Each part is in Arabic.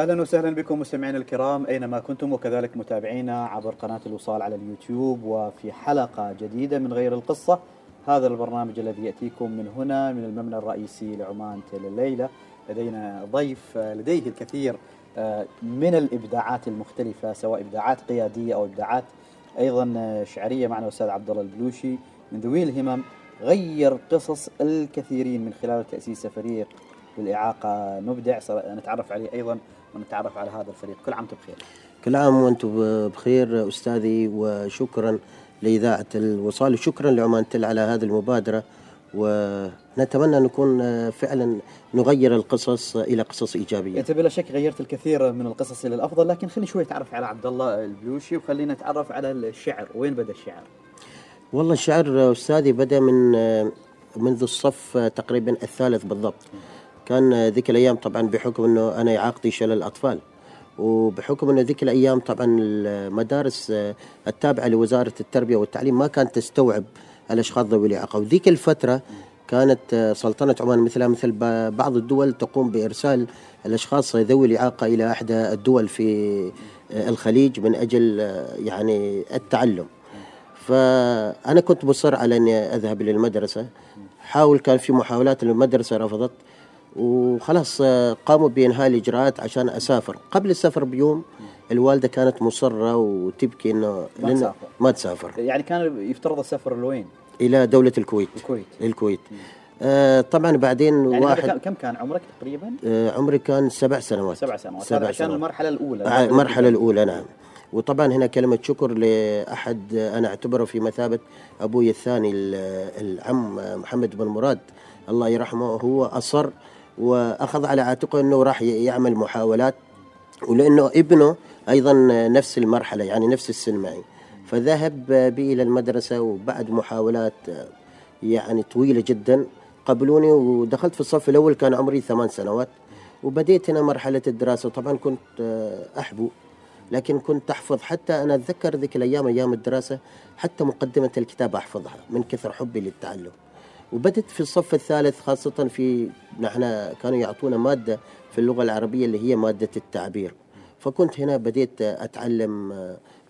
أهلا وسهلا بكم مستمعينا الكرام أينما كنتم وكذلك متابعينا عبر قناة الوصال على اليوتيوب وفي حلقة جديدة من غير القصة. هذا البرنامج الذي يأتيكم من هنا من المبنى الرئيسي لعمان تل الليلة لدينا ضيف لديه الكثير من الإبداعات المختلفة سواء إبداعات قيادية أو إبداعات أيضا شعرية معنا الأستاذ عبد الله البلوشي. من ذوي الهمم غير قصص الكثيرين من خلال تأسيس فريق للاعاقه نبدع نتعرف عليه أيضا ونتعرف على هذا الفريق كل عام وأنتم بخير كل عام وأنتم بخير أستاذي وشكرا لإذاعة الوصال وشكرا لعمان تل على هذه المبادرة ونتمنى نكون فعلا نغير القصص إلى قصص إيجابية. انت بلا شك غيرت الكثير من القصص إلى الأفضل لكن خلينا شوي نتعرف على عبد الله البلوشي وخلينا نتعرف على الشعر، وين بدأ الشعر؟ والله الشعر أستاذي بدأ من منذ الصف تقريبا الثالث بالضبط. كان ذيك الأيام طبعا بحكم إنه أنا اعاقتي شلل اطفال وبحكم إنه ذيك الأيام طبعا المدارس التابعة لوزارة التربية والتعليم ما كانت تستوعب الأشخاص ذوي الإعاقة. وذيك الفترة كانت سلطنة عمان مثلها مثل بعض الدول تقوم بإرسال الأشخاص ذوي الإعاقة إلى إحدى الدول في الخليج من أجل يعني التعلم. فأنا كنت مصر على أني أذهب للمدرسة. حاول كان في محاولات المدرسة رفضت. وخلاص قاموا بإنهاء الإجراءات عشان أسافر. قبل السفر بيوم الوالدة كانت مصرة وتبكي إنه ما تسافر ما تسافر. يعني كان يفترض السفر لوين؟ إلى دولة الكويت. الكويت. الكويت. آه طبعا بعدين يعني واحد كم كان عمرك تقريبا؟ آه عمري كان سبع سنوات. سبع سنوات. سبع عشان سنوات. المرحلة الأولى. آه، المرحلة الأولى نعم. وطبعا هنا كلمة شكر لأحد أنا أعتبره في مثابة أبوي الثاني العم محمد بن مراد. الله يرحمه هو أصر وأخذ على عاتقه أنه راح يعمل محاولات ولأنه ابنه أيضا نفس المرحلة يعني نفس السن معي. فذهب بي إلى المدرسة وبعد محاولات يعني طويلة جدا قبلوني ودخلت في الصف الأول كان عمري ثمان سنوات. وبديت هنا مرحلة الدراسة طبعا كنت أحبو لكن كنت أحفظ. حتى أنا أتذكر ذيك الأيام أيام الدراسة حتى مقدمة الكتاب أحفظها من كثر حبي للتعلم. وبدت في الصف الثالث خاصة في نحن كانوا يعطونا مادة في اللغة العربية اللي هي مادة التعبير. فكنت هنا بديت أتعلم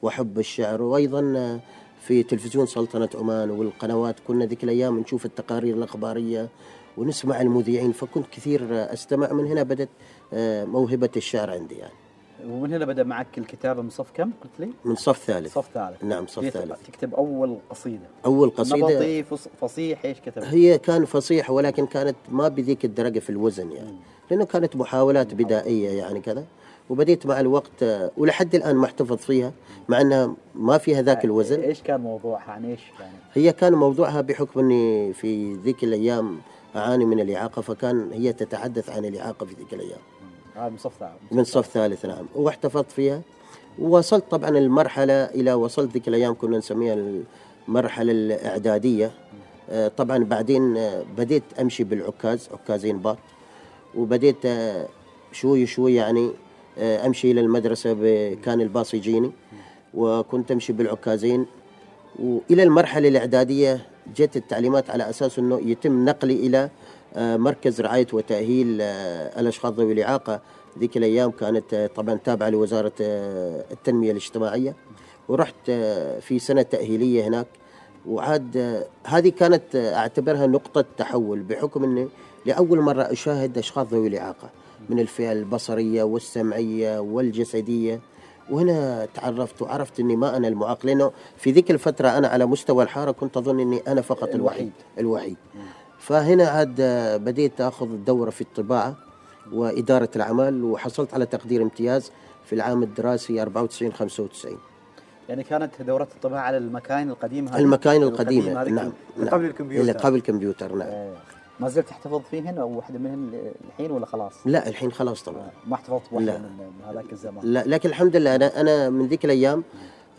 وأحب الشعر وأيضا في تلفزيون سلطنة عمان والقنوات كنا ذيك الأيام نشوف التقارير الأخبارية ونسمع المذيعين فكنت كثير أستمع. من هنا بدت موهبة الشعر عندي يعني. ومن هنا بدأ معك الكتابه من صف كم قلت لي؟ من صف ثالث. صف ثالث. نعم صف ثالث. تكتب أول قصيدة. أول قصيدة؟ نبطي فص- فصيح إيش كتبت؟ هي كان فصيح ولكن كانت ما بذيك الدرجة في الوزن يعني. لأنه كانت محاولات بدائية يعني كذا. وبديت مع الوقت ولحد الآن محتفظ فيها مع أنها ما فيها ذاك الوزن. إيش كان موضوعها؟ عن إيش كانت؟ هي كان موضوعها بحكم أني في ذيك الأيام أعاني من الإعاقة فكان هي تتحدث عن الإعاقة في ذيك الأيام. هذا من صف ثالث. من صف ثالث نعم. واحتفظت فيها. ووصلت طبعا المرحلة إلى وصلت ذيك الأيام كنا نسميها المرحلة الإعدادية. آه، طبعا بعدين آه، بديت أمشي بالعكاز عكازين باط وبديت آه، شوي شوي يعني أمشي إلى المدرسة ب- كان الباص يجيني. وكنت أمشي بالعكازين. وإلى المرحلة الإعدادية جت التعليمات على أساس إنه يتم نقلي إلى مركز رعاية وتأهيل آه، الأشخاص ذوي الإعاقة. ذيك الأيام كانت آه، طبعا تابعة لوزارة آه، التنمية الاجتماعية. ورحت آه، في سنة تأهيلية هناك. وعاد آه، هذه كانت آه، أعتبرها نقطة تحول بحكم إني لأول مرة أشاهد أشخاص ذوي الإعاقة من الفئة البصرية والسمعية والجسدية. وهنا تعرفت وعرفت إني ما أنا المعاق لأنه في ذيك الفترة أنا على مستوى الحارة كنت أظن إني أنا فقط الوحيد. الوحيد. الوحيد. فهنا عاد آه، بديت آخذ الدورة في الطباعة وإدارة الأعمال وحصلت على تقدير امتياز في العام الدراسي 94 95 يعني كانت دورات الطباعة على المكاين القديمه هذه؟ المكاين القديمة هذه نعم من نعم. قبل الكمبيوتر اللي قبل الكمبيوتر نعم إيه. ما زلت تحتفظ فيهن أو واحدة منهن الحين ولا خلاص؟ لا الحين خلاص طبعا ما احتفظت بواحدة من هذاك الزمان لا لكن الحمد لله أنا أنا من ذيك الأيام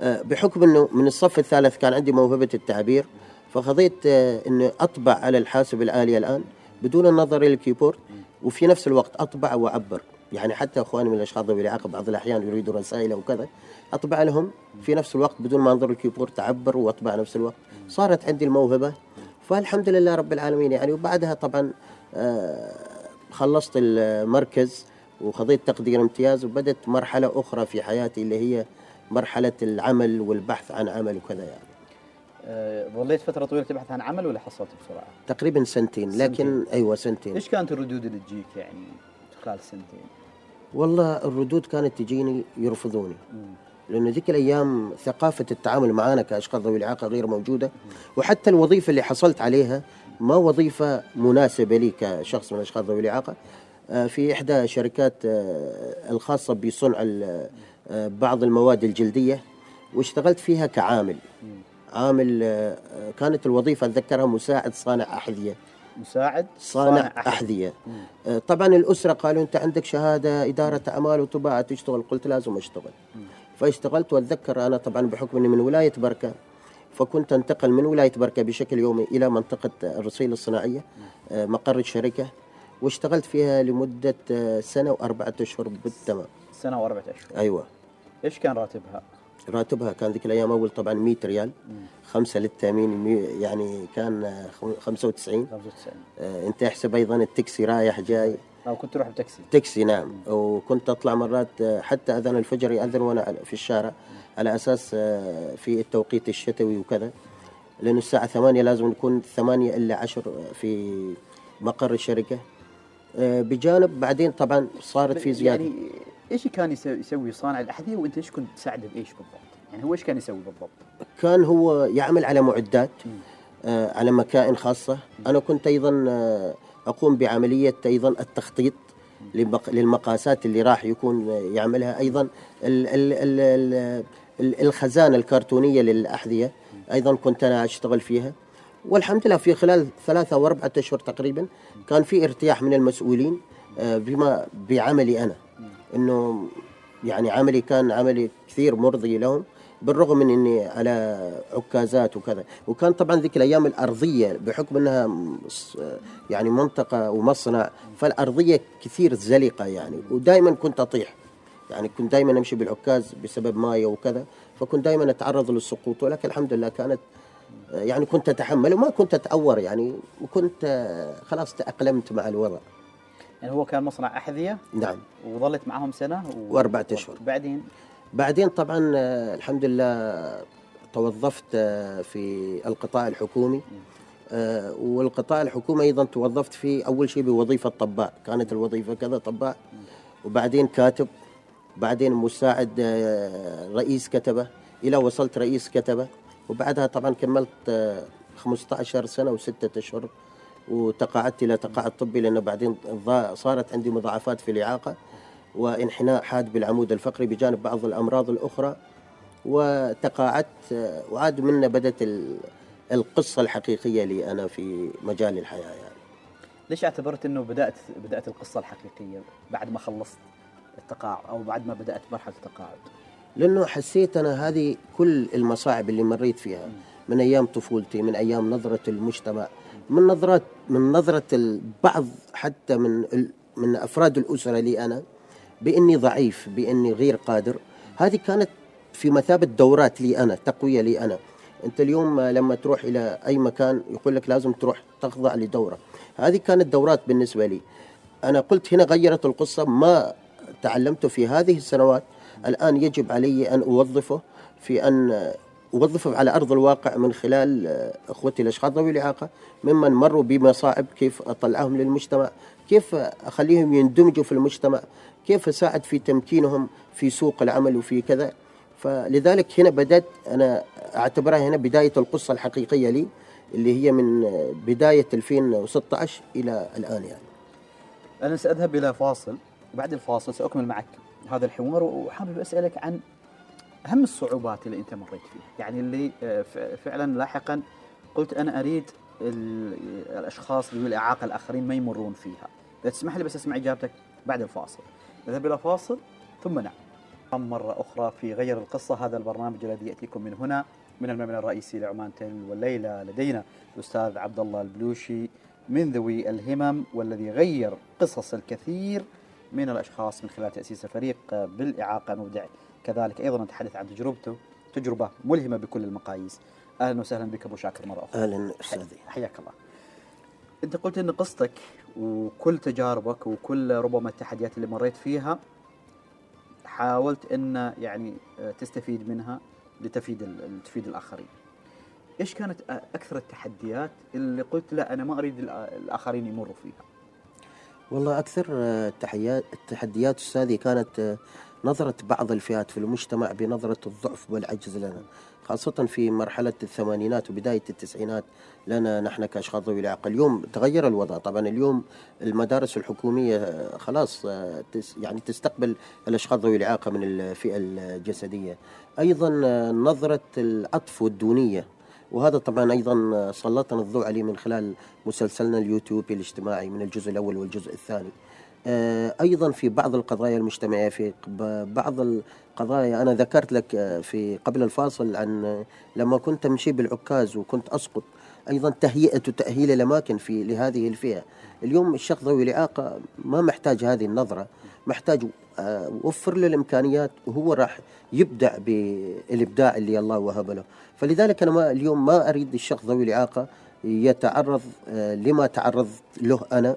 آه، بحكم إنه من الصف الثالث كان عندي موهبة التعبير فخذيت آه، اني أطبع على الحاسب الآلي الآن بدون النظر إلى ال keyboard وفي نفس الوقت أطبع وأعبر. يعني حتى إخواني من الأشخاص ذوي الإعاقة بعض الأحيان يريدوا رسائل أو كذا أطبع لهم في نفس الوقت بدون ما أنظر ال keyboard أعبر وأطبع نفس الوقت. صارت عندي الموهبة. فالحمد لله رب العالمين يعني. وبعدها طبعا آه، خلصت المركز وخذيت تقدير امتياز وبدت مرحلة أخرى في حياتي اللي هي مرحلة العمل والبحث عن عمل وكذا يعني. ظليت فترة طويلة تبحث عن عمل ولا حصلت بسرعة؟ تقريبا سنتين لكن سنتين. أيوة سنتين إيش كانت الردود اللي تجيك يعني خلال سنتين؟ والله الردود كانت تجيني يرفضوني مم. لأن ذيك الأيام ثقافة التعامل معنا كأشخاص ذوي الإعاقة غير موجودة وحتى الوظيفة اللي حصلت عليها ما وظيفة مناسبة لي كشخص من أشخاص ذوي الإعاقة آه، في إحدى شركات آه، الخاصة بصنع آه، بعض المواد الجلدية واشتغلت فيها كعامل عامل كانت الوظيفة أتذكرها مساعد صانع أحذية. مساعد صانع أحذية. مم. آه، طبعا الأسرة قالوا أنت عندك شهادة إدارة أعمال وطباعة تشتغل. قلت لازم أشتغل. فاشتغلت وأتذكر أنا طبعا بحكم أني من ولاية بركة فكنت أنتقل من ولاية بركة بشكل يومي إلى منطقة الرصيل الصناعية آه، مقر الشركة واشتغلت فيها لمدة آه، سنة وأربعة أشهر بالتمام. سنة وأربعة أشهر. أيوة. إيش كان راتبها؟ راتبها كان ذيك الأيام أول طبعا 100 ريال. خمسة للتأمين مي- يعني كان آه، خم- 95 95 آه، أنت احسب أيضا التاكسي رايح جاي. أو كنت تروح بتاكسي. تاكسي نعم. وكنت أطلع مرات آه، حتى أذان الفجر يأذن وأنا في الشارع على أساس آه، في التوقيت الشتوي وكذا. لأنه الساعة ثمانية لازم نكون ثمانية إلا عشر في مقر الشركة. بجانب بعدين طبعا صارت في زيادة. يعني إيش كان يسوي, صانع الأحذية وأنت إيش كنت تساعده بإيش بالضبط؟ يعني هو إيش كان يسوي بالضبط؟ كان هو يعمل على معدات آه، على مكائن خاصة. أنا كنت أيضا آه، أقوم بعملية أيضا التخطيط لمق- للمقاسات اللي راح يكون آه، يعملها. أيضا ال ال ال ال ال- الخزانة الكرتونية للأحذية أيضا كنت أنا أشتغل فيها. والحمد لله في خلال ثلاثة أو أربعة أشهر تقريبا كان في ارتياح من المسؤولين آه، بما بعملي أنا. إنه يعني عملي كان عملي كثير مرضي لهم بالرغم من إني على عكازات وكذا. وكان طبعا ذيك الأيام الأرضية بحكم إنها يعني منطقة ومصنع فالأرضية كثير زلقة يعني ودائما كنت أطيح. يعني كنت دائما أمشي بالعكاز بسبب مايه وكذا فكنت دائما أتعرض للسقوط ولكن الحمد لله كانت يعني كنت أتحمل وما كنت اتعور يعني وكنت خلاص تأقلمت مع الوضع. يعني هو كان مصنع أحذية. نعم. وظلت معهم سنة و... وأربعة أشهر. بعدين؟ بعدين طبعا آه، الحمد لله توظفت آه، في القطاع الحكومي. آه، والقطاع الحكومي أيضا توظفت فيه أول شيء بوظيفة طباع كانت الوظيفة كذا طباع وبعدين كاتب. بعدين مساعد رئيس كتبة. إلى وصلت رئيس كتبة. وبعدها طبعا كملت آه، 15 سنة وستة أشهر. وتقاعدت إلى تقاعد طبي لأنه بعدين صارت عندي مضاعفات في الإعاقة وانحناء حاد بالعمود الفقري بجانب بعض الأمراض الأخرى. وتقاعدت وعاد منا بدت ال- القصة الحقيقية لي أنا في مجال الحياة يعني. ليش اعتبرت إنه بدأت بدأت القصة الحقيقية بعد ما خلصت التقاعد أو بعد ما بدأت مرحلة التقاعد؟ لأنه حسيت أنا هذه كل المصاعب اللي مريت فيها من أيام طفولتي من أيام نظرة المجتمع من نظرات من نظرة البعض حتى من من أفراد الأسرة لي أنا بإني ضعيف بإني غير قادر هذه كانت في مثابة دورات لي أنا تقوية لي أنا. أنت اليوم لما تروح إلى أي مكان يقول لك لازم تروح تخضع لدورة. هذه كانت دورات بالنسبة لي. أنا قلت هنا غيرت القصة ما تعلمته في هذه السنوات. الآن يجب علي أن أوظفه في أن اوظفه على أرض الواقع من خلال آه، أخوتي الأشخاص ذوي الإعاقة ممن مروا بمصاعب كيف أطلعهم للمجتمع كيف أخليهم يندمجوا في المجتمع كيف اساعد في تمكينهم في سوق العمل وفي كذا. فلذلك هنا بدأت أنا أعتبرها هنا بداية القصة الحقيقية لي اللي هي من آه، بداية 2016 إلى الآن يعني. أنا سأذهب إلى فاصل وبعد الفاصل سأكمل معك هذا الحوار وحابب أسألك عن أهم الصعوبات اللي أنت مريت فيها، يعني اللي آه، فعلا لاحقا قلت أنا أريد ال- الأشخاص ذوي الإعاقة الآخرين ما يمرون فيها. إذا تسمح لي بس أسمع إجابتك بعد الفاصل. نذهب إلى فاصل ثم نعم. مرة أخرى في غير القصة هذا البرنامج الذي يأتيكم من هنا من المبنى الرئيسي لعمان تل والليلة لدينا الأستاذ عبد الله البلوشي من ذوي الهمم والذي غير قصص الكثير من الأشخاص من خلال تأسيس فريق بالإعاقة مبدع كذلك أيضا نتحدث عن تجربته تجربة ملهمة بكل المقاييس. أهلا وسهلا بك أبو شاكر مرة أخرى. أهلا استاذي حياك الله. أنت قلت أن قصتك وكل تجاربك وكل ربما التحديات اللي مريت فيها حاولت إن يعني تستفيد منها لتفيد تفيد الآخرين. إيش كانت أكثر التحديات اللي قلت لا أنا ما أريد الآخرين يمروا فيها؟ والله التحيات التحديات أستاذي كانت نظرة بعض الفئات في المجتمع بنظرة الضعف والعجز لنا خاصة في مرحلة الثمانينات وبداية التسعينات. لنا نحن كأشخاص ذوي الإعاقة اليوم تغير الوضع. طبعا اليوم المدارس الحكومية آه، خلاص آه، يعني تستقبل الأشخاص ذوي الإعاقة من الفئة الجسدية. أيضا آه، نظرة العطف والدونية وهذا طبعا أيضا سلطنا الضوء عليه من خلال مسلسلنا اليوتيوبي الاجتماعي من الجزء الأول والجزء الثاني. آه، أيضا في بعض القضايا المجتمعية في بعض القضايا أنا ذكرت لك آه، في قبل الفاصل عن آه، لما كنت أمشي بالعكاز وكنت أسقط أيضا تهيئة وتأهيل الأماكن في لهذه الفئة. اليوم الشخص ذوي الاعاقه ما محتاج هذه النظرة، محتاج وفر له الإمكانيات وهو راح يبدع بالإبداع اللي الله وهب له. فلذلك أنا ما اليوم ما أريد الشخص ذوي الاعاقه يتعرض لما تعرضت له أنا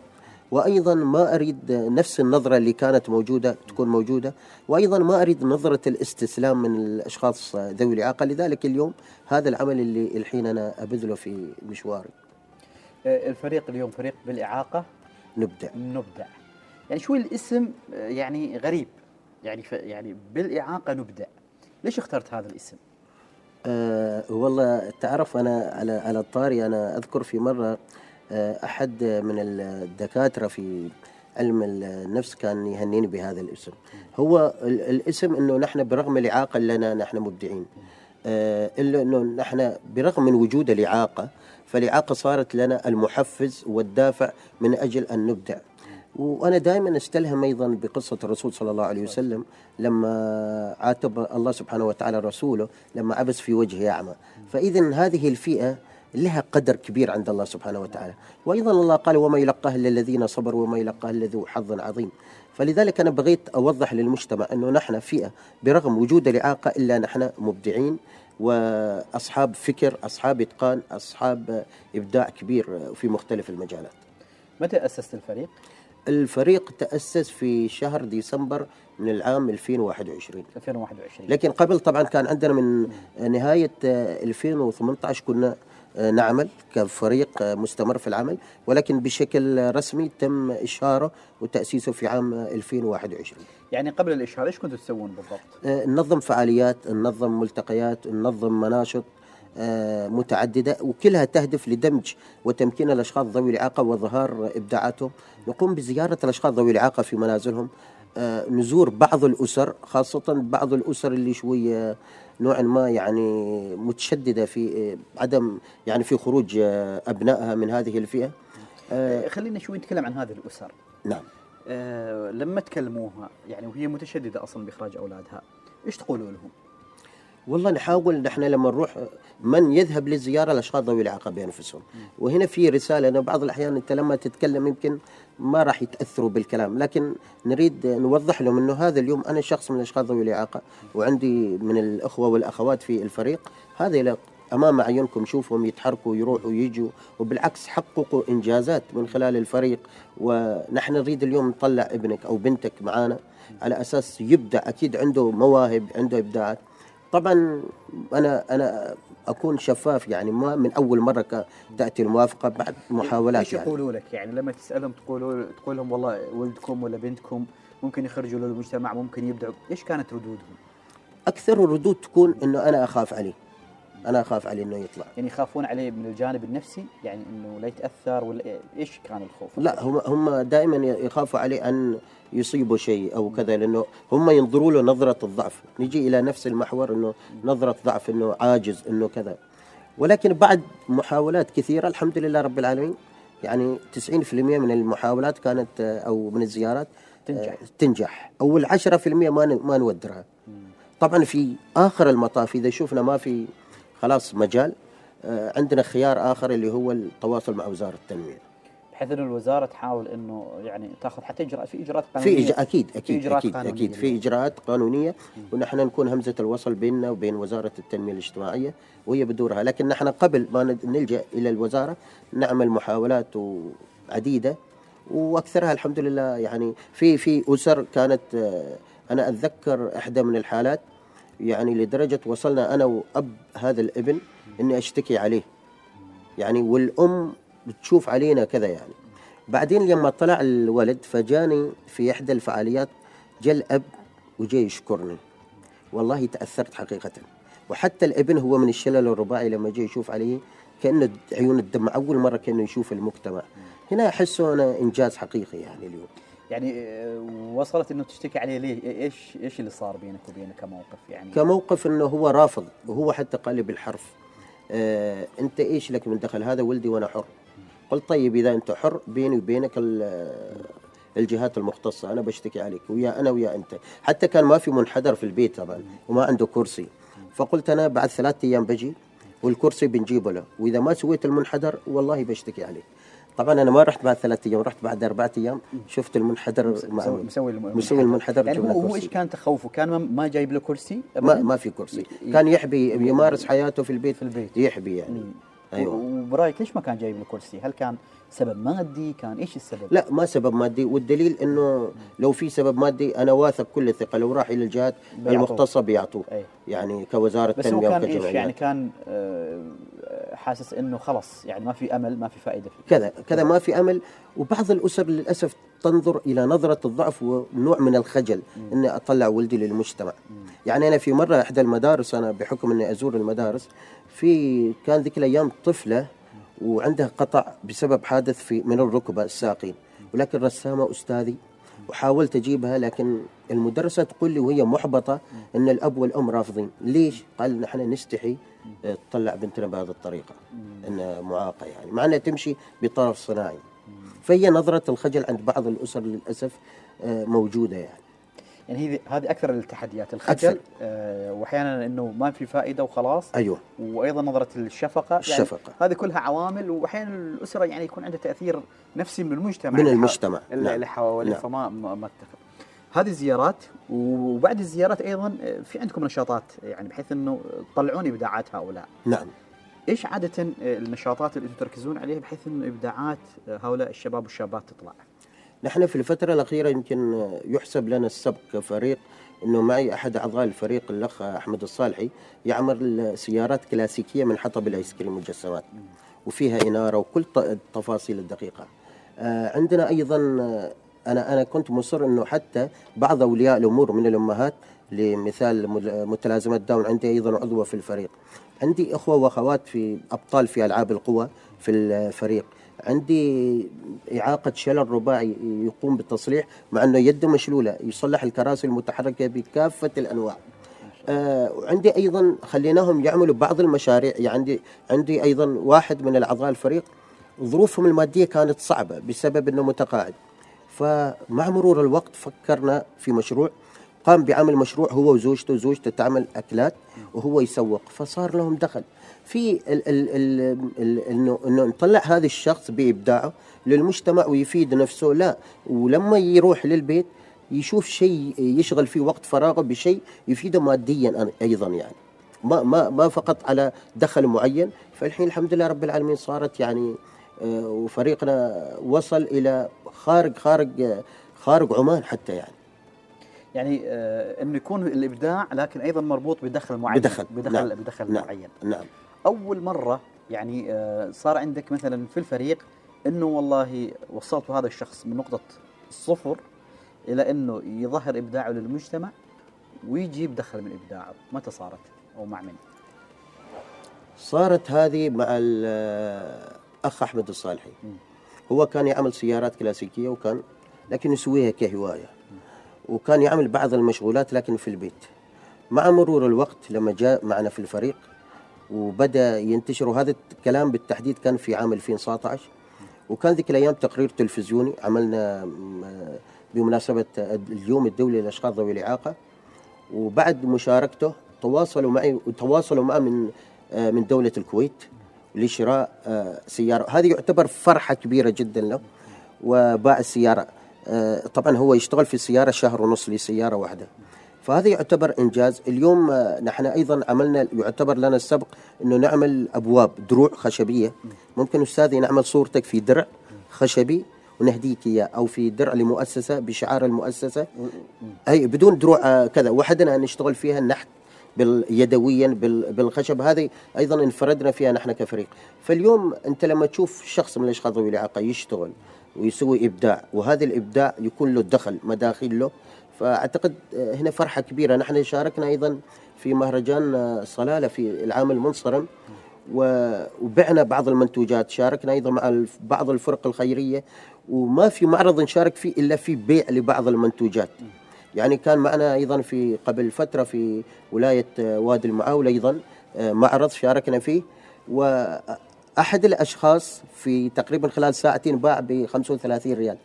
وأيضا ما أريد نفس النظرة اللي كانت موجودة تكون موجودة وأيضا ما أريد نظرة الاستسلام من الأشخاص ذوي الإعاقة لذلك اليوم هذا العمل اللي الحين أنا أبذله في مشواري آه، الفريق اليوم فريق بالإعاقة نبدع نبدع. يعني شوي الاسم آه، يعني غريب يعني ف يعني بالإعاقة نبدع. ليش اخترت هذا الاسم؟ أه والله تعرف أنا على على الطاري أنا أذكر في مرة أه أحد من الدكاترة في علم النفس كان يهنيني بهذا الاسم. هو ال- الاسم إنه نحن برغم الإعاقة لنا نحن مبدعين. أه إلا إنه نحن برغم من وجود الإعاقة فالإعاقة صارت لنا المحفز والدافع من أجل أن نبدع. وأنا دائما أستلهم أيضا بقصة الرسول صلى الله عليه وسلم لما عاتب الله سبحانه وتعالى رسوله لما عبس في وجهه أعمى. فاذا هذه الفئة لها قدر كبير عند الله سبحانه وتعالى. وأيضا الله قال وما يلقاه إلا الذين صبروا وما يلقاه إلا ذو حظ عظيم. فلذلك أنا بغيت أوضح للمجتمع أنه نحن فئة برغم وجود الاعاقه إلا نحن مبدعين وأصحاب فكر أصحاب إتقان أصحاب إبداع كبير في مختلف المجالات. متى أسست الفريق؟ الفريق تأسس في شهر ديسمبر من العام 2021 2021 لكن قبل طبعا كان عندنا من نهاية آه، 2018 كنا نعمل كفريق مستمر في العمل ولكن بشكل رسمي تم إشهاره وتأسيسه في عام آه، 2021 يعني قبل الإشهار إيش كنتوا تسوون بالضبط؟ آه، ننظم فعاليات ننظم ملتقيات ننظم مناشط آه، متعددة وكلها تهدف لدمج وتمكين الأشخاص ذوي الإعاقة وإظهار إبداعاتهم. نقوم بزيارة الأشخاص ذوي الإعاقة في منازلهم. نزور بعض الأسر خاصة بعض الأسر اللي شوية نوعا ما يعني متشددة في آه، عدم يعني في خروج آه، أبنائها من هذه الفئة. آه خلينا شوي نتكلم عن هذه الأسر. نعم. آه لما تكلموها يعني وهي متشددة أصلا بإخراج أولادها إيش تقولوا لهم؟ والله نحاول نحن لما نروح من يذهب للزيارة الأشخاص ذوي الإعاقة بأنفسهم. وهنا في رسالة أنا بعض الأحيان أنت لما تتكلم يمكن ما راح يتأثروا بالكلام. لكن نريد نوضح لهم أنه هذا اليوم أنا شخص من الأشخاص ذوي الإعاقة وعندي من الأخوة والأخوات في الفريق. هذا إلى أمام أعينكم شوفهم يتحركوا يروحوا يجوا وبالعكس حققوا إنجازات من خلال الفريق. ونحن نريد اليوم نطلع ابنك أو بنتك معانا على أساس يبدع أكيد عنده مواهب عنده إبداعات. طبعا أنا أنا أكون شفاف يعني ما من أول مرة تأتي الموافقة بعد محاولات إيش يعني. يقولوا لك؟ يعني لما تسألهم تقولوا تقول لهم والله ولدكم ولا بنتكم ممكن يخرجوا للمجتمع ممكن يبدعوا إيش كانت ردودهم؟ أكثر الردود تكون إنه أنا أخاف عليه أنا أخاف عليه إنه يطلع. يعني يخافون عليه من الجانب النفسي؟ يعني إنه لا يتأثر ولا إيش كان الخوف؟ لا هم هم دائما يخافوا عليه أن يصيبوا شيء أو كذا لأنه هم ينظروا له نظرة الضعف. نجي إلى نفس المحور إنه نظرة ضعف إنه عاجز إنه كذا. ولكن بعد محاولات كثيرة الحمد لله رب العالمين يعني 90% من المحاولات كانت آه، أو من الزيارات تنجح. آه، تنجح أو ال 10% ما ما نودرها. طبعا في آخر المطاف إذا شفنا ما في خلاص مجال. آه، عندنا خيار آخر اللي هو التواصل مع وزارة التنمية. بحيث إنه الوزارة تحاول إنه يعني تاخذ حتى اجراء في إجراءات قانونية. في إج... أكيد في أكيد إجراءات أكيد قانونية. أكيد في. إجراءات قانونية ونحن نكون همزة الوصل بيننا وبين وزارة التنمية الاجتماعية وهي بدورها. لكن نحن قبل ما نلجأ إلى الوزارة نعمل محاولات عديدة وأكثرها الحمد لله يعني في في أسر كانت آه، أنا أتذكر إحدى من الحالات يعني لدرجة وصلنا أنا وأب هذا الابن إني أشتكي عليه. يعني والأم بتشوف علينا كذا يعني. بعدين لما طلع الولد فجاني في إحدى الفعاليات جاء الاب وجاي يشكرني. والله تأثرت حقيقة. وحتى الابن هو من الشلل الرباعي لما جاي يشوف عليه كانه عيون الدم أول مرة كأنه يشوف المجتمع. هنا أحسه أنا إنجاز حقيقي يعني اليوم. يعني آه، وصلت إنه تشتكي عليه ليه؟ إيش إيش اللي صار بينك وبينه كموقف يعني؟ كموقف إنه هو رافض وهو حتى قال لي بالحرف آه أنت إيش لك من دخل؟ هذا ولدي وأنا حر. قلت طيب إذا أنت حر بيني وبينك ال- الجهات المختصة أنا بشتكي عليك ويا أنا ويا أنت. حتى كان ما في منحدر في البيت طبعا وما عنده كرسي. فقلت أنا بعد ثلاثة أيام بجي والكرسي بنجيبه له. وإذا ما سويت المنحدر والله بشتكي عليك. طبعا أنا ما رحت بعد ثلاثة أيام رحت بعد أربعة أيام شفت المنحدر مسوي. مسوي الم- مسوي المنحدر يعني هو. إيش كان تخوفه؟ كان ما- جايب له كرسي ما؟ ما في كرسي كان يحبي يمارس حياته في البيت في البيت. يحبي يعني مم. أيوه وبرأيك ليش ما كان جايب له كرسي؟ هل كان سبب مادي؟ كان إيش السبب؟ لا ما سبب مادي والدليل إنه لو في سبب مادي أنا واثق كل الثقة لو راح إلى الجهات. المختصه بيعطوه أي. يعني كوزارة بس هو تنمية كان إيش وكجمعيات يعني كان آه، حاسس إنه خلص يعني ما في أمل ما في فائدة فيه. كذا كذا ما في أمل. وبعض الأسر للأسف تنظر إلى نظرة الضعف ونوع من الخجل إني أطلع ولدي للمجتمع. يعني أنا في مرة إحدى المدارس أنا بحكم إني أزور المدارس في كان ذيك الأيام طفلة وعندها قطع بسبب حادث في من الركبة الساقين. ولكن رسامة أستاذي وحاولت أجيبها لكن المدرسة تقول لي وهي محبطة إن الأب والأم رافضين. ليش؟ قال نحن نستحي تطلع بنتنا بهذه الطريقة انها معاقة يعني مع إنها تمشي بطرف صناعي فهي نظرة الخجل عند بعض الأسر للأسف آه، موجودة يعني يعني هذه هذه أكثر التحديات الخجل. آه وأحيانا إنه ما في فائدة وخلاص أيوه وأيضا نظرة الشفقة يعني الشفقة. هذه كلها عوامل وأحيانا الأسرة يعني يكون عندها تأثير نفسي من المجتمع من المجتمع اللي, نعم. حواليه نعم. فما ما, ما أتفق هذه الزيارات وبعد الزيارات أيضا آه، في عندكم نشاطات يعني بحيث إنه تطلعون إبداعات هؤلاء. نعم. إيش عادة النشاطات اللي تركزون عليها بحيث إنه إبداعات آه، هؤلاء الشباب والشابات تطلع؟ نحن في الفترة الأخيرة يمكن آه، يحسب لنا السبق كفريق أنه معي أحد أعضاء الفريق الأخ أحمد الصالحي يعمل سيارات كلاسيكية من حطب الآيس كريم مجسمات وفيها إنارة وكل التفاصيل الدقيقة. عندنا أيضا أنا أنا كنت مصر أنه حتى بعض أولياء الأمور من الأمهات لمثال متلازمة داون عندي أيضا عضوة في الفريق. عندي أخوة وأخوات في أبطال في ألعاب القوى في الفريق. عندي إعاقة شلل رباعي يقوم بالتصليح مع أنه يده مشلولة يصلح الكراسي المتحركة بكافة الأنواع. آه وعندي أيضا خليناهم يعملوا بعض المشاريع. يعني عندي عندي أيضا واحد من الأعضاء الفريق ظروفهم المادية كانت صعبة بسبب أنه متقاعد. فمع مرور الوقت فكرنا في مشروع قام بعمل مشروع هو وزوجته زوجته تعمل أكلات وهو يسوق فصار لهم دخل. في إنه إنه نطلع هذا الشخص بإبداعه للمجتمع ويفيد نفسه لا ولما يروح للبيت يشوف شيء يشغل فيه وقت فراغه بشيء يفيده ماديا أيضا يعني. ما ما ما فقط على دخل معين فالحين الحمد لله رب العالمين صارت يعني وفريقنا وصل إلى خارج خارج آه، خارج عمان حتى يعني. يعني آه إنه يكون الإبداع لكن أيضا مربوط بدخل معين. بدخل، بدخل نعم. بدخل نعم. معين. نعم. أول مرة يعني آه صار عندك مثلا في الفريق إنه والله وصلتوا هذا الشخص من نقطة الصفر إلى إنه يظهر إبداعه للمجتمع ويجيب دخل من إبداعه. متى صارت؟ أو مع من؟ صارت هذه مع الأخ أحمد الصالحي. هو كان يعمل سيارات كلاسيكية وكان لكن يسويها كهواية. وكان يعمل بعض المشغولات لكن في البيت. مع مرور الوقت لما جاء معنا في الفريق وبدأ ينتشر وهذا الكلام بالتحديد كان في عام 2019 وكان ذيك الأيام تقرير تلفزيوني عملنا بمناسبة اليوم الدولي للأشخاص ذوي الإعاقة. وبعد مشاركته تواصلوا معي وتواصلوا معه من آه، من دولة الكويت. لشراء آه، سيارة. هذه يعتبر فرحة كبيرة جدا له وباع السيارة. آه، طبعا هو يشتغل في السيارة شهر ونص لسيارة واحدة. فهذا يعتبر إنجاز. اليوم آه، نحن أيضا عملنا يعتبر لنا السبق أنه نعمل أبواب دروع خشبية. ممكن أستاذي نعمل صورتك في درع خشبي ونهديك إياه أو في درع لمؤسسه بشعار المؤسسة. أي بدون دروع كذا. وحدنا نشتغل فيها النحت يدويا بال- بالخشب هذه أيضا انفردنا فيها نحن كفريق. فاليوم أنت لما تشوف شخص من الأشخاص ذوي الاعاقه يشتغل ويسوي إبداع وهذا الإبداع يكون له دخل مداخل له. فأعتقد آه، هنا فرحة كبيرة. نحن شاركنا أيضا في مهرجان آه، صلالة في العام المنصرم وبعنا بعض المنتوجات. شاركنا أيضا مع بعض الفرق الخيرية. وما في معرض نشارك فيه إلا في بيع لبعض المنتوجات. يعني كان معنا أيضا في قبل فترة في ولاية آه، وادي المعاول أيضا آه، معرض شاركنا فيه. وأحد الأشخاص في تقريبا خلال ساعتين باع ب 35 ريال.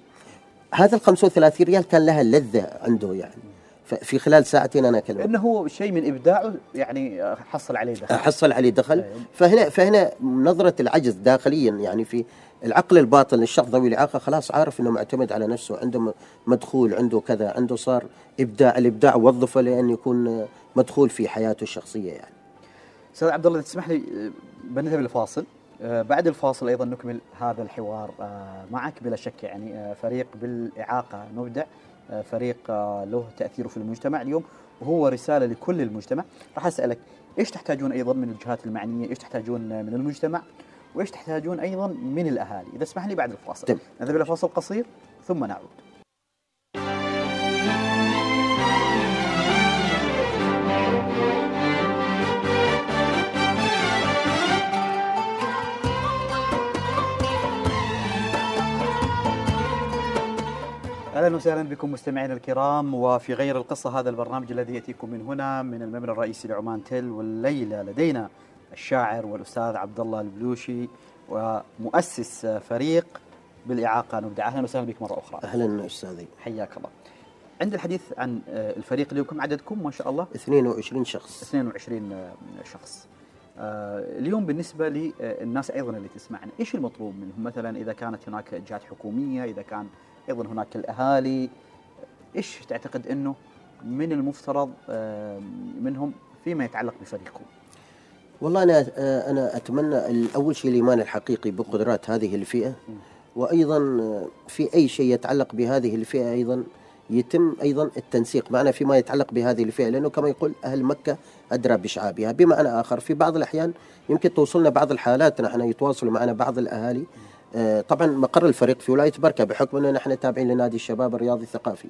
هذا ال 35 ريال كان لها لذة عنده يعني. ففي خلال ساعتين أنا أكلمك. إنه هو شيء من إبداعه يعني حصل عليه دخل. حصل عليه دخل. أيوة. فهنا فهنا نظرة العجز داخليا يعني في العقل الباطن للشخص ذوي الإعاقة خلاص عارف إنه معتمد على نفسه عنده مدخول عنده كذا عنده صار إبداع الإبداع وظفه لأن يكون مدخول في حياته الشخصية يعني. أستاذ عبد الله تسمح لي آه، بنذهب للفاصل آه، بعد الفاصل أيضا نكمل هذا الحوار آه، معك بلا شك يعني فريق بالإعاقة نبدع آه، فريق له تاثيره في المجتمع اليوم وهو رسالة لكل المجتمع. راح أسألك إيش تحتاجون أيضا من الجهات المعنية؟ إيش تحتاجون من المجتمع؟ وإيش تحتاجون أيضا من الأهالي. إذا اسمح لي بعد الفاصل. تم. نذهب إلى فاصل قصير ثم نعود. أهلا وسهلا بكم مستمعينا الكرام وفي غير القصة هذا البرنامج الذي يأتيكم من هنا من المبنى الرئيسي لعمان تل والليلة لدينا الشاعر والأستاذ عبد الله البلوشي ومؤسس فريق بالإعاقة. نبدع أهلا وسهلا بك مرة أخرى. أهلا أستاذي. حياك الله. عند الحديث عن الفريق اليوم كم عددكم؟ ما شاء الله. 22 شخص. 22 آه، شخص. اليوم بالنسبة للناس أيضا اللي تسمعنا إيش المطلوب منهم؟ مثلا إذا كانت هناك جهات حكومية إذا كان أيضا هناك الأهالي إيش تعتقد أنه من المفترض آه، منهم فيما يتعلق بفريقكم؟ والله أنا آه، أنا أتمنى أول شيء الإيمان الحقيقي بقدرات هذه الفئة وأيضا آه، في أي شيء يتعلق بهذه الفئة أيضا يتم أيضا التنسيق معنا فيما يتعلق بهذه الفئة لأنه كما يقول أهل مكة أدرى بشعابها. بمعنى آخر في بعض الأحيان يمكن توصلنا بعض الحالات نحن يتواصلوا معنا بعض الأهالي آه، طبعا مقر الفريق في ولاية بركة بحكم انه نحن تابعين لنادي الشباب الرياضي الثقافي.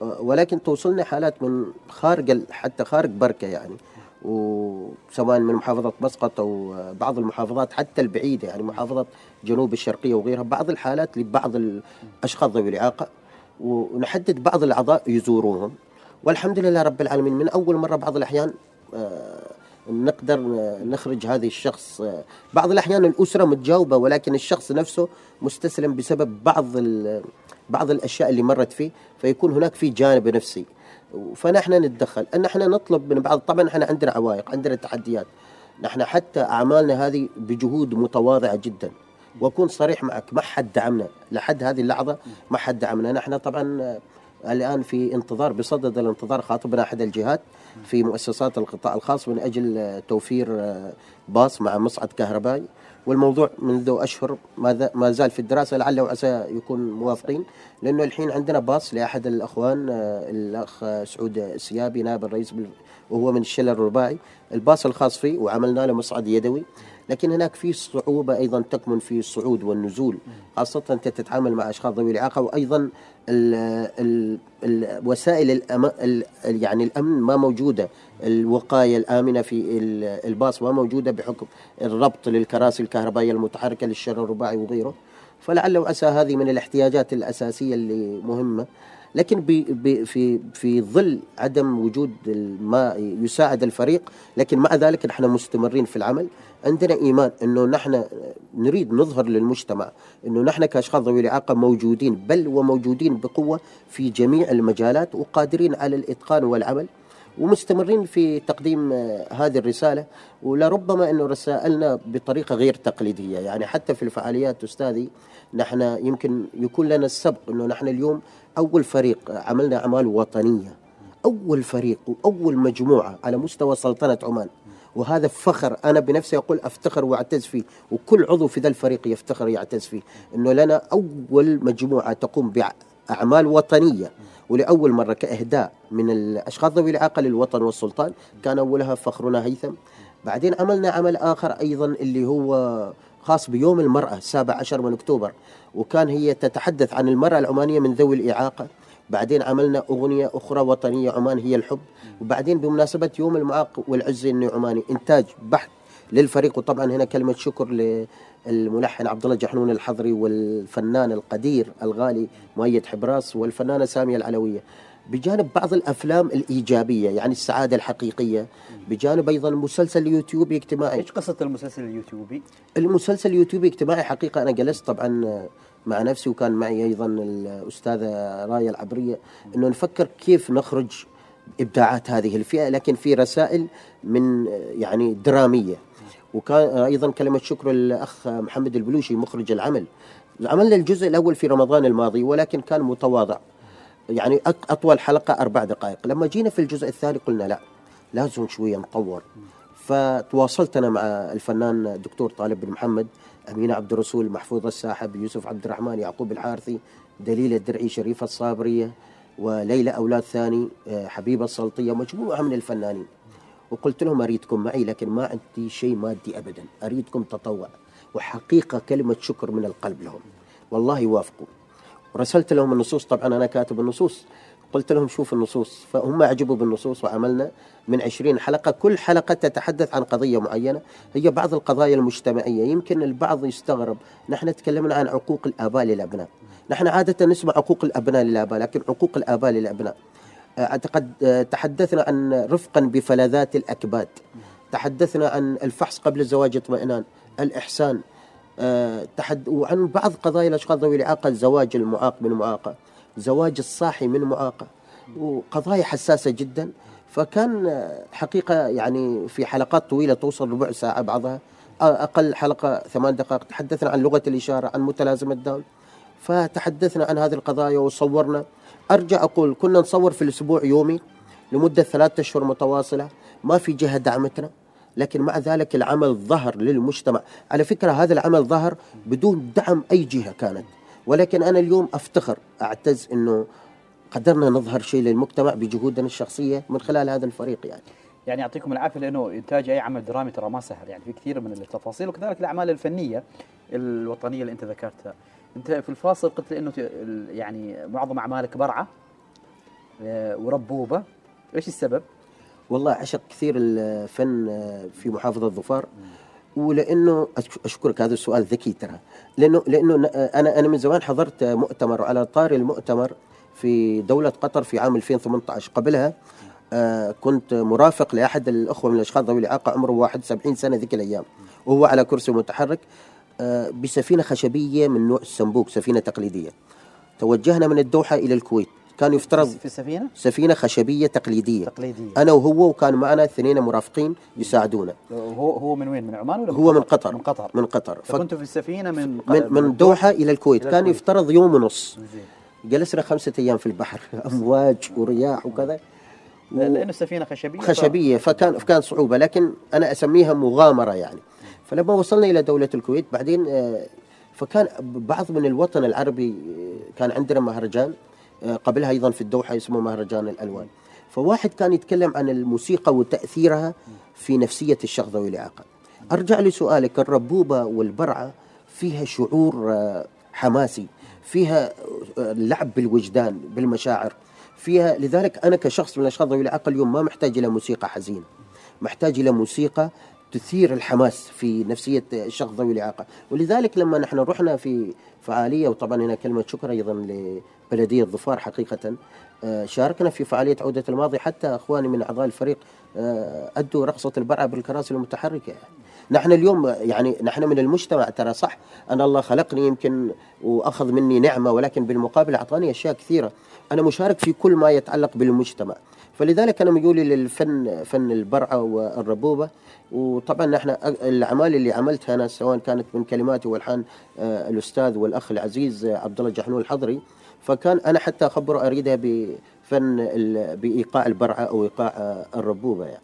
ولكن توصلنا حالات من خارج حتى خارج بركة يعني. وسواء من محافظة مسقط أو بعض المحافظات حتى البعيدة يعني محافظة جنوب الشرقية وغيرها بعض الحالات لبعض الأشخاص ذوي الإعاقة ونحدد بعض الأعضاء يزوروهم والحمد لله رب العالمين من أول مرة بعض الأحيان آه، نقدر نخرج هذه الشخص آه، بعض الأحيان الأسرة متجاوبة ولكن الشخص نفسه مستسلم بسبب بعض بعض الأشياء اللي مرت فيه فيكون هناك في جانب نفسي. فنحن نتدخل. أن إحنا نطلب من بعض طبعا إحنا عندنا عوائق عندنا تحديات. نحن حتى أعمالنا هذه بجهود متواضعة جدا. وأكون صريح معك ما حد دعمنا. لحد هذه اللحظة ما حد دعمنا. نحن طبعا آه، الآن في انتظار بصدد الانتظار خاطبنا أحد الجهات في مؤسسات القطاع الخاص من أجل توفير آه، باص مع مصعد كهربائي. والموضوع منذ أشهر ما زال في الدراسة لعل وعسى يكون موافقين لأنه الحين عندنا باص لأحد الأخوان آه، الأخ آه، سعود السيابي نائب الرئيس وهو من الشلل الرباعي. الباص الخاص فيه وعملنا له مصعد يدوي. لكن هناك في صعوبة أيضا تكمن في الصعود والنزول خاصة أنت تتعامل مع أشخاص ذوي الإعاقة وأيضا ال ال الوسائل الأم ال يعني الأمن ما موجودة الوقاية الآمنة في ال- الباص ما موجودة بحكم الربط للكراسي الكهربائية المتحركة للشلل الرباعي وغيره. فلعل وعسى هذه من الاحتياجات الأساسية اللي مهمة. لكن ب- ب- في في ظل عدم وجود ما يساعد الفريق لكن مع ذلك نحن مستمرين في العمل. عندنا إيمان إنه نحن نريد نظهر للمجتمع إنه نحن كأشخاص ذوي الإعاقة موجودين بل وموجودين بقوة في جميع المجالات وقادرين على الإتقان والعمل ومستمرين في تقديم آه، هذه الرسالة. ولربما أنه رسائلنا بطريقة غير تقليدية. يعني حتى في الفعاليات أستاذي نحن يمكن يكون لنا السبق أنه نحن اليوم أول فريق عملنا أعمال وطنية. أول فريق وأول مجموعة على مستوى سلطنة عمان. وهذا فخر أنا بنفسي أقول أفتخر وأعتز فيه. وكل عضو في ذا الفريق يفتخر يعتز فيه. إنه لنا أول مجموعة تقوم بأعمال وطنية. ولأول مرة كإهداء من الأشخاص ذوي الاعاقه للوطن والسلطان كان أولها فخرنا هيثم. بعدين عملنا عمل آخر أيضا اللي هو خاص بيوم المرأة السابع عشر من أكتوبر. وكان هي تتحدث عن المرأة العمانية من ذوي الإعاقة. بعدين عملنا أغنية أخرى وطنية عمان هي الحب. وبعدين بمناسبة يوم المعاق والعز النعماني إنتاج بحث للفريق. وطبعا هنا كلمة شكر للملحن عبد الله جحنون الحضري والفنان القدير الغالي مؤيد حبراس والفنانة سامية العلوية. بجانب بعض الأفلام الإيجابية يعني السعادة الحقيقية بجانب أيضا مسلسل يوتيوبي اجتماعي. إيش قصة المسلسل اليوتيوبي؟ المسلسل اليوتيوبي اجتماعي حقيقة أنا جلست طبعا مع نفسي وكان معي أيضا الأستاذة رايه العبرية إنه نفكر كيف نخرج إبداعات هذه الفئة لكن في رسائل من يعني درامية. وكان أيضا كلمة شكر للأخ محمد البلوشي مخرج العمل. عملنا الجزء الأول في رمضان الماضي ولكن كان متواضع. يعني أطول حلقة أربع دقائق. لما جينا في الجزء الثاني قلنا لا لازم شوية نطور. فتواصلت أنا مع الفنان الدكتور طالب بن محمد أمينة عبد الرسول محفوظ الساحب يوسف عبد الرحمن يعقوب الحارثي دليل الدرعي شريفة الصابرية وليلى أولاد ثاني آه، حبيبة السلطية مجموعة من الفنانين. وقلت لهم أريدكم معي لكن ما عندي شيء مادي أبدا. أريدكم تطوع وحقيقة كلمة شكر من القلب لهم. والله يوافقوا. ورسلت لهم النصوص. طبعا أنا كاتب النصوص. قلت لهم شوف النصوص. فهم عجبوا بالنصوص وعملنا من عشرين حلقة. كل حلقة تتحدث عن قضية معينة. هي بعض القضايا المجتمعية. يمكن البعض يستغرب. نحن تكلمنا عن عقوق الآباء للأبناء. نحن عادة نسمع عقوق الأبناء للآباء لكن عقوق الآباء للأبناء. أعتقد تحدثنا عن رفقا بفلذات الأكباد. تحدثنا عن الفحص قبل الزواج اطمئنان الإحسان. تحد وعن بعض قضايا الأشخاص ذوي الإعاقة الزواج المعاق من معاقة زواج الصاحي من معاقة وقضايا حساسة جدا. فكان حقيقة يعني في حلقات طويلة توصل ربع ساعة بعضها. أقل حلقة ثمان دقائق. تحدثنا عن لغة الإشارة عن متلازمة داون فتحدثنا عن هذه القضايا وصورنا. أرجع أقول كنا نصور في الأسبوع يومي لمدة ثلاثة أشهر متواصلة. ما في جهة دعمتنا. لكن مع ذلك العمل ظهر للمجتمع. على فكرة هذا العمل ظهر بدون دعم أي جهة كانت. ولكن أنا اليوم أفتخر أعتز أنه قدرنا نظهر شيء للمجتمع بجهودنا الشخصية من خلال هذا الفريق يعني. يعني يعطيكم العافية لأنه إنتاج أي عمل درامي ترى ما سهل يعني في كثير من التفاصيل وكذلك الأعمال الفنية الوطنية اللي أنت ذكرتها. أنت في الفاصل قلت لي إنه يعني معظم أعمالك برعة آه، وربوبة. إيش السبب؟ والله عشق كثير الفن في محافظة ظفار. ولأنه أشكرك هذا السؤال ذكي ترى. لأنه لأنه أنا أنا من زمان حضرت مؤتمر وعلى طار المؤتمر في دولة قطر في عام 2018 قبلها آه كنت مرافق لأحد الأخوة من الأشخاص ذوي الإعاقة عمره 71 سنة ذيك الأيام. وهو على كرسي متحرك آه بسفينة خشبية من نوع السنبوك سفينة تقليدية. توجهنا من الدوحة إلى الكويت. كان يفترض في السفينه؟ سفينة خشبية تقليدية. تقليدية. أنا وهو وكان معنا اثنين مرافقين يساعدونا. هو هو من وين؟ من عمان ولا هو من قطر. من قطر. من قطر. فكنتوا في السفينة من من, من الدوحه إلى الكويت. إلى كان الكويت. يفترض يوم ونص. جلسنا خمسة أيام في البحر. أمواج ورياح وكذا. لأنه السفينة خشبية خشبية فكان فكان صعوبة. لكن أنا أسميها مغامرة يعني. فلما وصلنا إلى دولة الكويت بعدين آه، فكان بعض من الوطن العربي آه، كان عندنا مهرجان. قبلها أيضا في الدوحة اسمه مهرجان الألوان. فواحد كان يتكلم عن الموسيقى وتأثيرها في نفسية الشخص ذوي الإعاقة. أرجع لسؤالك الربوبة والبرعة فيها شعور آه، حماسي فيها آه، لعب بالوجدان بالمشاعر. فيها لذلك أنا كشخص من الأشخاص ذوي الإعاقة اليوم ما محتاج إلى موسيقى حزينة. محتاج إلى موسيقى تثير الحماس في نفسية الشخص ذوي الإعاقة. ولذلك لما نحن رحنا في فعالية وطبعا هنا كلمة شكر أيضا لبلدية ظفار حقيقة. آه، شاركنا في فعالية عودة الماضي حتى أخواني من أعضاء الفريق آه، أدوا رقصة البرعة بالكراسي المتحركة. نحن اليوم يعني نحن من المجتمع ترى صح أنا الله خلقني يمكن وأخذ مني نعمة ولكن بالمقابل أعطاني أشياء كثيرة. أنا مشارك في كل ما يتعلق بالمجتمع. فلذلك أنا ميولي للفن فن البرعة والربوبة. وطبعا نحن أ- الأعمال اللي عملتها أنا سواء كانت من كلماتي والحان آه، الأستاذ والأخ العزيز آه، عبد الله جحنون الحضري. فكان أنا حتى أخبره أريدها بفن ال- بإيقاع البرعة أو إيقاع آه، الربوبة يعني.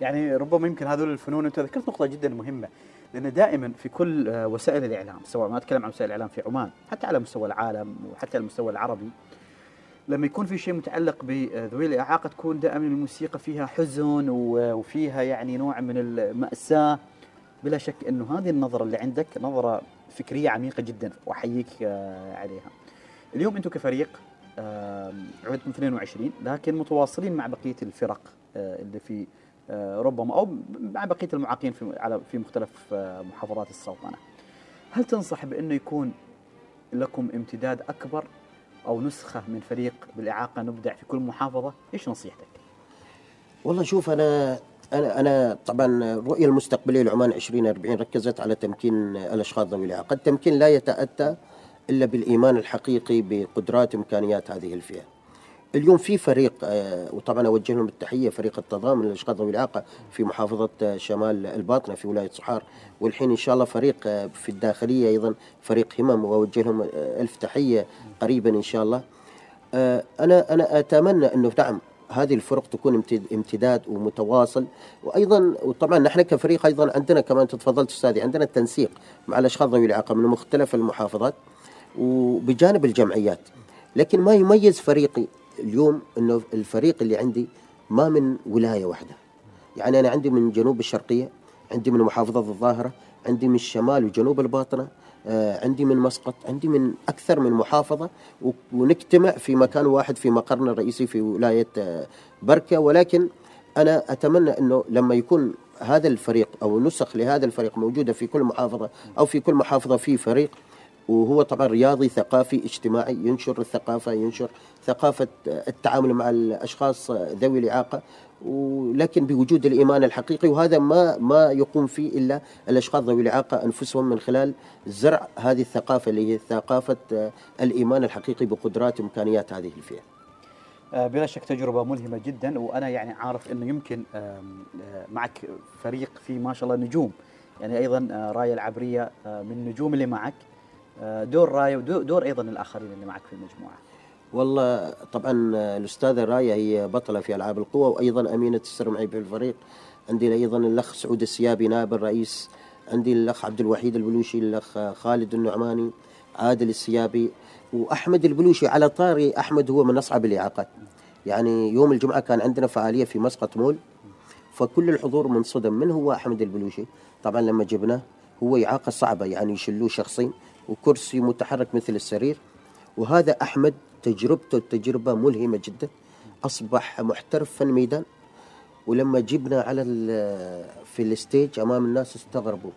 يعني ربما يمكن هذول الفنون أنت ذكرت نقطة جدا مهمة. لأن دائما في كل وسائل الإعلام سواء ما أتكلم عن وسائل الإعلام في عمان حتى على مستوى العالم وحتى على المستوى العربي لما يكون في شيء متعلق بذوي الإعاقة تكون دائما الموسيقى فيها حزن وفيها يعني نوع من المأساة بلا شك إنه هذه النظرة اللي عندك نظرة فكرية عميقة جدا وأحييك آه، عليها. اليوم أنتم كفريق عدتم 22 لكن متواصلين مع بقية الفرق آه، اللي في آه، ربما أو مع بقية المعاقين في على في مختلف محافظات السلطنة. هل تنصح بأنه يكون لكم امتداد أكبر أو نسخة من فريق بالإعاقة نبدع في كل محافظة؟ إيش نصيحتك؟ والله شوف أنا أنا أنا طبعا الرؤية المستقبلية لعمان 2040 ركزت على تمكين الأشخاص ذوي الإعاقة، التمكين لا يتأتى إلا بالإيمان الحقيقي بقدرات وإمكانيات هذه الفئة. اليوم في فريق آه، وطبعا أوجه لهم التحية فريق التضامن للاشخاص ذوي الإعاقة في محافظة آه، شمال الباطنة في ولاية صحار. والحين إن شاء الله فريق آه، في الداخلية أيضا فريق همم وأوجه لهم ألف تحية قريبا إن شاء الله. أنا أنا أتمنى أنه نعم هذه الفرق تكون امتد- امتداد ومتواصل. وأيضا وطبعا نحن كفريق أيضا عندنا كمان تفضلت أستاذي عندنا التنسيق مع الاشخاص ذوي الإعاقة من مختلف المحافظات وبجانب الجمعيات. لكن ما يميز فريقي اليوم إنه الفريق اللي عندي ما من ولاية واحدة. يعني أنا عندي من جنوب الشرقية عندي من محافظة الظاهرة عندي من الشمال وجنوب الباطنة آه، عندي من مسقط عندي من أكثر من محافظة ونجتمع في مكان واحد في مقرنا الرئيسي في ولاية آه، بركة. ولكن أنا أتمنى إنه لما يكون هذا الفريق أو نسخ لهذا الفريق موجودة في كل محافظة أو في كل محافظة في فريق وهو طبعا رياضي ثقافي اجتماعي ينشر الثقافة ينشر ثقافة التعامل مع الأشخاص ذوي الإعاقة ولكن بوجود الإيمان الحقيقي وهذا ما ما يقوم فيه إلا الأشخاص ذوي الإعاقة أنفسهم من خلال زرع هذه الثقافة اللي هي ثقافة الإيمان الحقيقي بقدرات وإمكانيات هذه الفئة. آه، بلا شك تجربة ملهمة جدا وأنا يعني عارف أنه يمكن آه، معك فريق فيه ما شاء الله نجوم يعني أيضا آه، راية العبرية من النجوم اللي معك دور راية ودور أيضا الآخرين اللي معك في المجموعة. والله طبعا الأستاذة رايه هي بطلة في ألعاب القوى وأيضا أمينة السر معي في الفريق عندي أيضا الأخ سعود السيابي نائب الرئيس. عندي الأخ عبد الوحيد البلوشي الأخ خالد النعماني عادل السيابي وأحمد البلوشي. على طاري أحمد هو من أصعب الإعاقات. يعني يوم الجمعة كان عندنا فعالية في مسقط مول فكل الحضور منصدم. من هو أحمد البلوشي؟ طبعا لما جبناه هو إعاقة صعبة يعني يشلوه شخصين. وكرسي متحرك مثل السرير. وهذا أحمد تجربته تجربة ملهمة جدا. أصبح محترف فن ميدان. ولما جبنا على في الستيج أمام الناس استغربوا.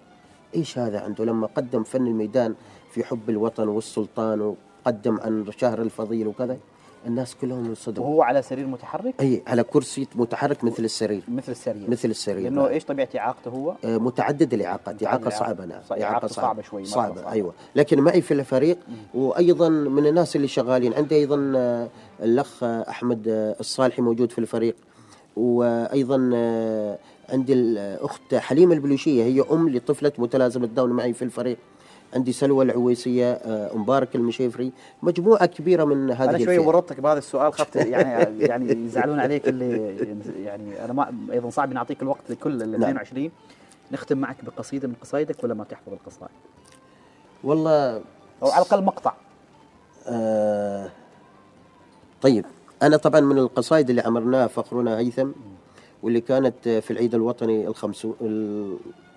إيش هذا عنده؟ لما قدم فن الميدان في حب الوطن والسلطان وقدم عن شهر الفضيل وكذا. الناس كلهم انصدموا وهو على سرير متحرك؟ أي على كرسي متحرك مثل السرير. مثل السرير. مثل السرير لأنه إيش طبيعة إعاقته هو؟ آه، متعدد الإعاقات. إعاقة الإعاقة. صعبة نعم. صع- إعاقته صعبة. شوي، مرة صعبة صعبة. أيوه. لكن معي في الفريق وأيضا من الناس اللي شغالين. عندي أيضا آه، الأخ آه، أحمد آه، الصالحي موجود في الفريق. وأيضا عندي الاخت حليمة البلوشية. هي أم لطفلة متلازمة داون معي في الفريق. عندي سلوى العويسية آه، مبارك المشيفري مجموعة كبيرة من هذه أنا شوي. ورطتك بهذا السؤال خفت يعني يعني يزعلون عليك اللي يعني أنا ما أيضا صعب نعطيك الوقت لكل ال نعم. 22 نختم معك بقصيدة من قصايدك ولا ما تحفظ القصائد؟ والله أو على الأقل مقطع آه طيب أنا طبعا من القصائد اللي عمرناها فخرنا هيثم واللي كانت في العيد الوطني الخمسون,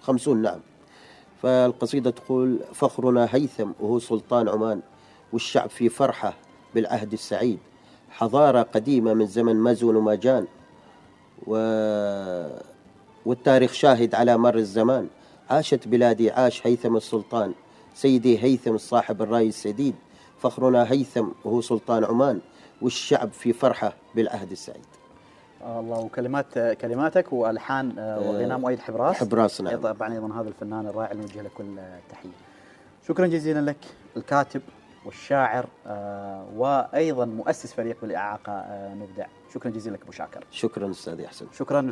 الخمسون نعم فالقصيدة تقول فخرنا هيثم وهو سلطان عمان والشعب في فرحة بالعهد السعيد. حضارة قديمة من زمن مزون وماجان و... والتاريخ شاهد على مر الزمان. عاشت بلادي عاش هيثم السلطان سيدي هيثم صاحب الرأي السديد. فخرنا هيثم وهو سلطان عمان والشعب في فرحة بالعهد السعيد. الله وكلمات كلماتك وألحان آه، وغناء مؤيد حبراس حبراس نعم طبعا أيضا هذا الفنان الرائع اللي نوجه له كل التحيه. شكرا جزيلا لك الكاتب والشاعر آه، وأيضا مؤسس فريق بالإعاقة آه، نبدع. شكرا جزيلا لك أبو شاكر. شكرا أستاذ أحسن شكرا